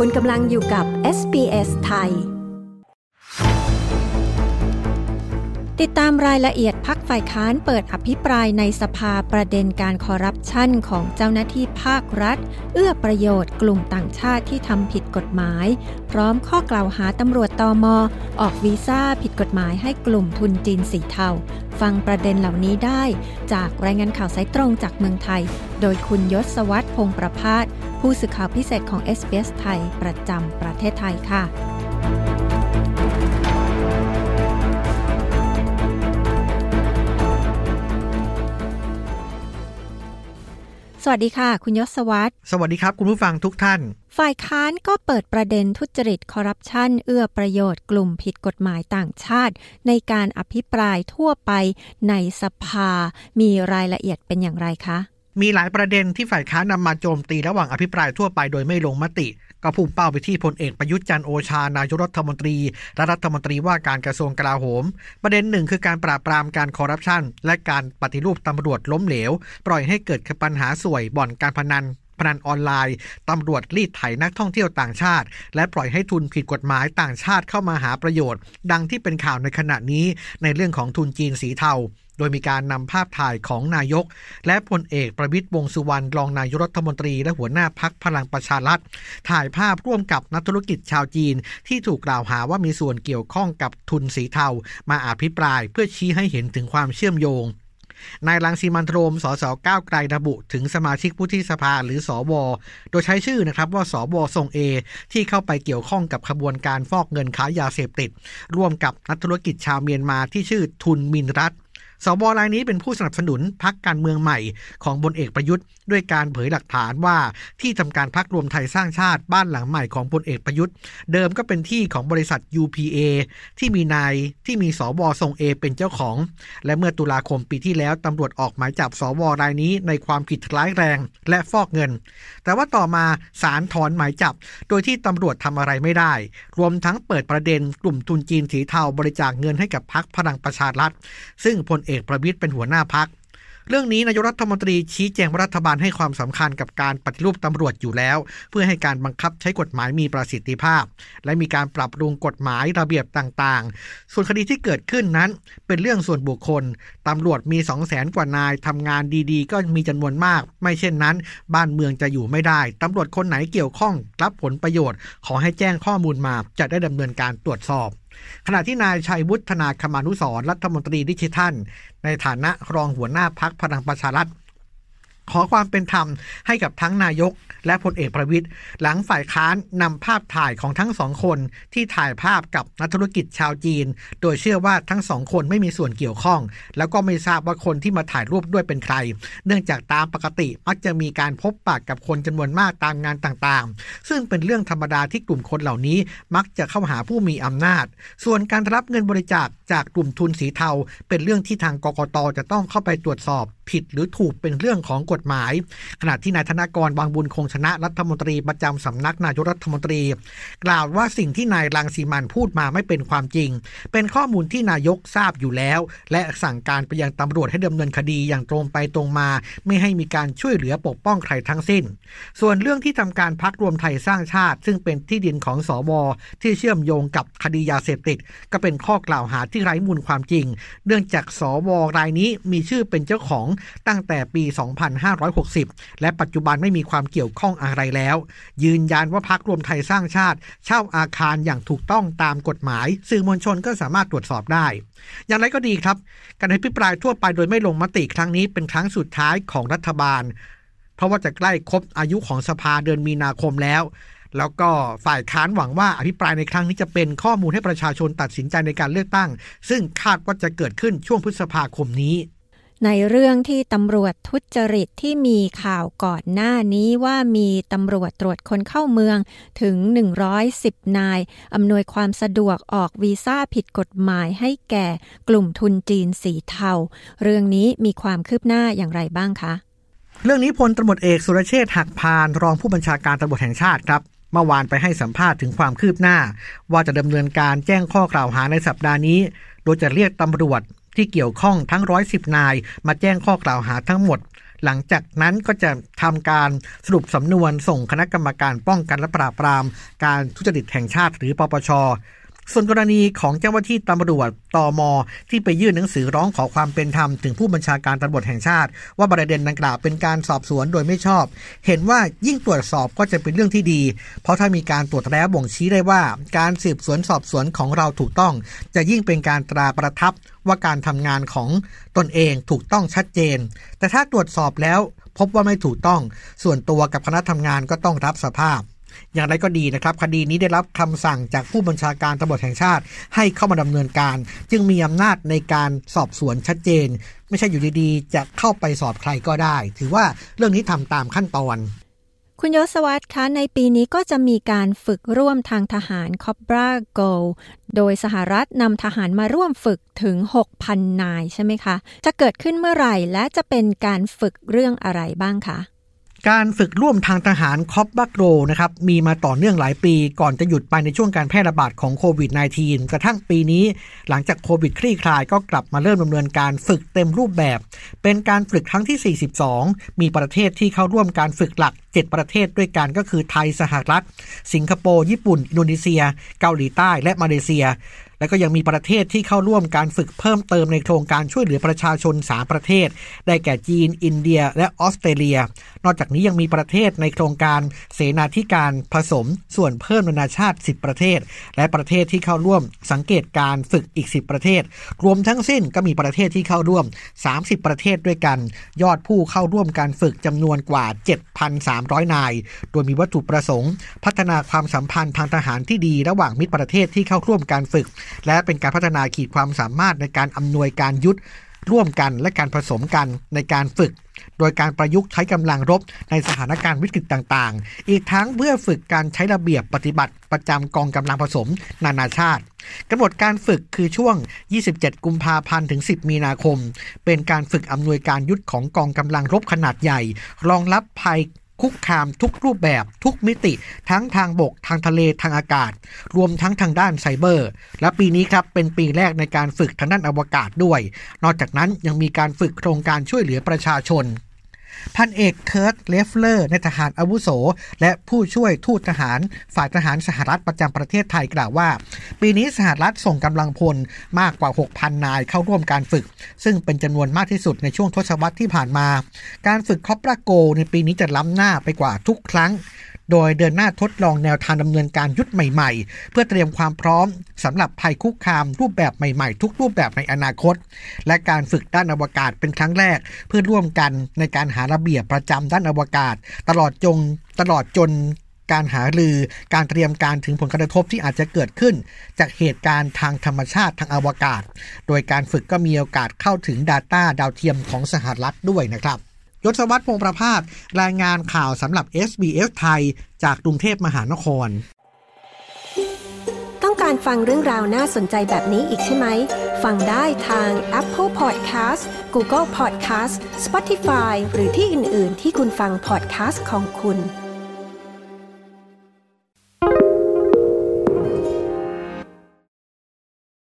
คุณกำลังอยู่กับ SBS ไทย ติดตามรายละเอียดพักฝ่ายค้านเปิดอภิปรายในสภาประเด็นการคอร์รัปชันของเจ้าหน้าที่ภาครัฐ เอื้อประโยชน์กลุ่มต่างชาติที่ทำผิดกฎหมาย พร้อมข้อกล่าวหาตำรวจตอมอออกวีซ่าผิดกฎหมายให้กลุ่มทุนจีนสีเทา ฟังประเด็นเหล่านี้ได้ จากรายงานข่าวสายตรงจากเมืองไทย โดยคุณยศสวัสดิ์พงประพาสผู้สื่อข่าวพิเศษของ SBS ไทยประจำประเทศไทยค่ะ สวัสดีค่ะ คุณยศวัสดิ์สวัสดีครับ คุณผู้ฟังทุกท่าน ฝ่ายค้านก็เปิดประเด็นทุจริตคอร์รัปชันเอื้อประโยชน์กลุ่มผิดกฎหมายต่างชาติ ในการอภิปรายทั่วไปในสภา มีรายละเอียดเป็นอย่างไรคะมีหลายประเด็นที่ฝ่ายค้านนำมาโจมตีระหว่างอภิปรายทั่วไปโดยไม่ลงมติ ก็พุ่งเป้าไปที่พลเอกประยุทธ์จันโอชานายกรัฐมนตรีและรัฐมนตรีว่าการกระทรวงกลาโหม ประเด็นหนึ่งคือการปราบปรามการคอร์รัปชันและการปฏิรูปตำรวจล้มเหลว ปล่อยให้เกิดปัญหาสวยบ่อนการพนันพนันออนไลน์ ตำรวจรีดไถนักท่องเที่ยวต่างชาติ และปล่อยให้ทุนผิดกฎหมายต่างชาติเข้ามาหาประโยชน์ ดังที่เป็นข่าวในขณะนี้ในเรื่องของทุนจีนสีเทา โดยมีการนำภาพถ่ายของนายก และพลเอกประวิตยวงษ์สุวรรณรองนายกรัฐมนตรี และหัวหน้าพักพลังประชารัฐ ถ่ายภาพร่วมกับนักธุรกิจชาวจีน ที่ถูกกล่าวหาว่ามีส่วนเกี่ยวข้องกับทุนสีเทา มาอภิปรายเพื่อชี้ให้เห็นถึงความเชื่อมโยงนายรังสีมันต์โรม สสก้าวไกลระบุ ถึงสมาชิกผู้ที่สภาหรือสอวโดยใช้ชื่อนะครับว่าสวทรงเอ ที่เข้าไปเกี่ยวข้องกับขบวนการฟอกเงินค้ายาเสพติด ร่วมกับนักธุรกิจชาวเมียนมาที่ชื่อทุนมินรัฐ สวรายนี้เป็นผู้สนับสนุนพักการเมืองใหม่ของบนเอกประยุทธ์ด้วยการเผยหลักฐานว่าที่ทำการพักรวมไทยสร้างชาติบ้านหลังใหม่ของพลเอกประยุทธ์ เดิมก็เป็นที่ของบริษัท UPA ที่มีนายที่มีสวทรงเอเป็นเจ้าของ และเมื่อตุลาคมปีที่แล้วตำรวจออกหมายจับสวรายนี้ในความผิดร้ายแรงและฟอกเงิน แต่ว่าต่อมาศาลถอนหมายจับ โดยที่ตำรวจทำอะไรไม่ได้ รวมทั้งเปิดประเด็นกลุ่มทุนจีนสีเทาบริจาคเงินให้กับพักพลังประชารัฐ ซึ่งพลเอกประวิตยเป็นหัวหน้าพัก เรื่องนี้นายกรัฐมนตรีชี้แจงว่ารัฐบาลให้ความสำคัญกับการปฏิรูปตำรวจอยู่แล้ว เพื่อให้การบังคับใช้กฎหมายมีประสิทธิภาพ และมีการปรับปรุงกฎหมายระเบียบต่างๆ ส่วนคดีที่เกิดขึ้นนั้น เป็นเรื่องส่วนบุคคลตำรวจมี2 0 0แสนกว่านายทำงานดีๆ ก็มีจำนวนมาก ไม่เช่นนั้น บ้านเมืองจะอยู่ไม่ได้ตำรวจคนไหนเกี่ยวข้องรับผลประโยชน์ ขอให้แจ้งข้อมูลมาจะได้ดำเนินการตรวจสอบ ขณะที่นายชัยวุฒนาคมานุสรรัฐมนตรีดิจิทัล ในฐานะรองหัวหน้าพักพลังประชารัฐ ขอความเป็นธรรมให้กับทั้งนายก และพลเอกประวิตยหลังฝ่ายค้านนำภาพถ่ายของทั้งสองคนที่ถ่ายภาพกับนักธุรกิจชาวจีน โดยเชื่อว่าทั้งสองคนไม่มีส่วนเกี่ยวข้อง แล้วก็ไม่ทราบว่าคนที่มาถ่ายรูปด้วยเป็นใคร เนื่องจากตามปกติมักจะมีการพบปากกับคนจำนวนมากตามงานต่างๆ ซึ่งเป็นเรื่องธรรมดาที่กลุ่มคนเหล่านี้ มักจะเข้าหาผู้มีอำนาจ ส่วนการรับเงินบริจาคจากกลุ่มทุนสีเทา เป็นเรื่องที่ทางกกตจะต้องเข้าไปตรวจสอบ ผิดหรือถูกเป็นเรื่องของกฎหมาย ขณะที่นายธนากรบางบุญคงชนะรัฐมนตรีประจำสำนักนายกรัฐมนตรี กล่าวว่าสิ่งที่นายรังสีมันพูดมาไม่เป็นความจริง เป็นข้อมูลที่นายกทราบอยู่แล้ว และสั่งการไปยังตำรวจให้ดำเนินคดีอย่างตรงไปตรงมา ไม่ให้มีการช่วยเหลือปกป้องใครทั้งสิ้น ส่วนเรื่องที่ทำการพักรวมไทยสร้างชาติ ซึ่งเป็นที่ดินของสวที่เชื่อมโยงกับคดียาเสพติด ก็เป็นข้อกล่าวหาที่ไร้มูลความจริง เนื่องจากสวรายนี้มีชื่อเป็นเจ้าของตั้งแต่ปี2560 และปัจจุบันไม่มีความเกี่ยวข้องอะไรแล้ว ยืนยันว่าพักรวมไทยสร้างชาติ เช่าอาคารอย่างถูกต้องตามกฎหมาย สื่อมวลชนก็สามารถตรวจสอบได้ อย่างไรก็ดีครับ การอภิปรายทั่วไปโดยไม่ลงมติครั้งนี้เป็นครั้งสุดท้ายของรัฐบาล เพราะว่าจะใกล้ครบอายุของสภาเดือนมีนาคมแล้วแล้วก็ฝ่ายค้านหวังว่าอภิปรายในครั้งนี้จะเป็นข้อมูลให้ประชาชนตัดสินใจในการเลือกตั้ง ซึ่งคาดว่าจะเกิดขึ้นช่วงพฤษภาคมนี้ ในเรื่องที่ตำรวจทุจริตที่มีข่าวก่อนหน้านี้ว่ามีตำรวจตรวจคนเข้าเมืองถึง 110 นาย อำนวยความสะดวกออกวีซ่าผิดกฎหมายให้แก่กลุ่มทุนจีนสีเทา เรื่องนี้มีความคืบหน้าอย่างไรบ้างคะ เรื่องนี้พลตำรวจเอกสุรเชษฐ์หักพาน รองผู้บัญชาการตำรวจแห่งชาติครับเมื่อวานไปให้สัมภาษณ์ถึงความคืบหน้า ว่าจะดำเนินการแจ้งข้อกล่าวหาในสัปดาห์นี้ โดยจะเรียกตำรวจ ที่เกี่ยวข้องทั้งร้อยสิบนาย มาแจ้งข้อกล่าวหาทั้งหมด หลังจากนั้นก็จะทำการสรุปสำนวนส่งคณะกรรมการป้องกันและปราบปราม การทุจริตแห่งชาติหรือปปช ส่วนกรณีของเจ้าหน้าที่ตำรวจตอมที่ไปยื่นหนังสือร้องขอความเป็นธรรมถึงผู้บัญชาการตำรวจแห่งชาติ ว่าประเด็นดังกล่าวเป็นการสอบสวนโดยไม่ชอบ เห็นว่ายิ่งตรวจสอบก็จะเป็นเรื่องที่ดี เพราะถ้ามีการตรวจแล้วบ่งชี้ได้ว่า การสืบสวนสอบสวนของเราถูกต้อง จะยิ่งเป็นการตราประทับว่าการทำงานของตนเองถูกต้องชัดเจน แต่ถ้าตรวจสอบแล้วพบว่าไม่ถูกต้อง ส่วนตัวกับคณะทำงานก็ต้องรับสภาพ อย่างไรก็ดีนะครับคดีนี้ได้รับคำสั่งจากผู้บัญชาการตำรวจแห่งชาติ ให้เข้ามาดำเนินการ จึงมีอำนาจในการสอบสวนชัดเจน ไม่ใช่อยู่ดีๆ จะเข้าไปสอบใครก็ได้ ถือว่าเรื่องนี้ทำตามขั้นตอน คุณยศวัตรคะในปีนี้ก็จะมีการฝึกร่วมทางทหารคอบราโกโดยสหรัฐนำทหารมาร่วมฝึกถึง 6,000 นายใช่ไหมคะ จะเกิดขึ้นเมื่อไหร่และจะเป็นการฝึกเรื่องอะไรบ้างคะ การฝึกร่วมทางทหารคอปบักโรนะครับมีมาต่อเนื่องหลายปี ก่อนจะหยุดไปในช่วงการแพร่ระบาดของโควิด -19 กระทั่งปีนี้ หลังจากโควิดคลี่คลายก็กลับมาเริ่มดำเนินการฝึกเต็มรูปแบบ เป็นการฝึกครั้งที่ 42 มีประเทศที่เข้าร่วมการฝึกหลัก 7 ประเทศด้วยกันก็คือไทยสหรัฐ สิงคโปร์ญี่ปุ่น อินโดนีเซีย เกาหลีใต้และมาเลเซีย และก็ยังมีประเทศที่เข้าร่วมการฝึกเพิ่มเติมในโครงการช่วยเหลือประชาชน 3 ประเทศ ได้แก่จีน อินเดีย และออสเตรเลีย นอกจากนี้ยังมีประเทศในโครงการเสนาธิการผสม ส่วนเพิ่มนานาชาติ 10 ประเทศ และประเทศที่เข้าร่วมสังเกตการฝึกอีก 10 ประเทศ รวมทั้งสิ้นก็มีประเทศที่เข้าร่วม 30 ประเทศด้วยกัน ยอดผู้เข้าร่วมการฝึกจำนวนกว่า 7,300 นาย โดยมีวัตถุประสงค์ พัฒนาความสัมพันธ์ทางทหารที่ดีระหว่างมิตรประเทศที่เข้าร่วมการฝึกและเป็นการพัฒนาขีดความสามารถในการอำนวยการยุทธร่วมกันและการผสมกันในการฝึก โดยการประยุกต์ใช้กำลังรบในสถานการณ์วิกฤตต่างๆ อีกทั้งเพื่อฝึกการใช้ระเบียบปฏิบัติประจำกองกำลังผสมนานาชาติกำหนดการฝึกคือช่วง 27 กุมภาพันธ์ถึง 10 มีนาคม เป็นการฝึกอำนวยการยุทธของกองกำลังรบขนาดใหญ่ รองรับภัย คุกคามทุกรูปแบบทุกมิติ ทั้งทางบกทางทะเลทางอากาศ รวมทั้งทางด้านไซเบอร์ และปีนี้ครับเป็นปีแรกในการฝึกทางด้านอวกาศด้วย นอกจากนั้นยังมีการฝึกโครงการช่วยเหลือประชาชน พันเอกเคิร์ตเลฟเลอร์ ในทหารอาวุโส และผู้ช่วยทูตทหารฝ่ายทหารสหรัฐประจำประเทศไทยกล่าวว่า ปีนี้สหรัฐส่งกำลังพลมากกว่า 6,000 นายเข้าร่วมการฝึก ซึ่งเป็นจำนวนมากที่สุดในช่วงทศวรรษที่ผ่านมา การฝึกคอปราโกในปีนี้จะล้ำหน้าไปกว่าทุกครั้ง โดยเดินหน้าทดลองแนวทางดำเนินการยุทธใหม่ๆ เพื่อเตรียมความพร้อมสำหรับภัยคุกคามรูปแบบใหม่ๆ ทุกรูปแบบในอนาคต และการฝึกด้านอวกาศเป็นครั้งแรก เพื่อร่วมกันในการหาระเบียบประจำด้านอวกาศ ตลอดจงตลอดจนการหาลือการเตรียมการถึงผลกระทบที่อาจจะเกิดขึ้น จากเหตุการณ์ทางธรรมชาติทางอวกาศ โดยการฝึกก็มีโอกาสเข้าถึง Data ดาวเทียมของสหรัฐด้วยนะครับ ยศวัตรพงประพาสรายงานข่าวสำหรับ SBS ไทย จากกรุงเทพมหานคร ต้องการฟังเรื่องราวน่าสนใจแบบนี้อีกใช่ไหม ฟังได้ทาง Apple Podcast Google Podcast Spotify หรือที่อื่น ๆ ที่คุณฟัง podcast ของคุณ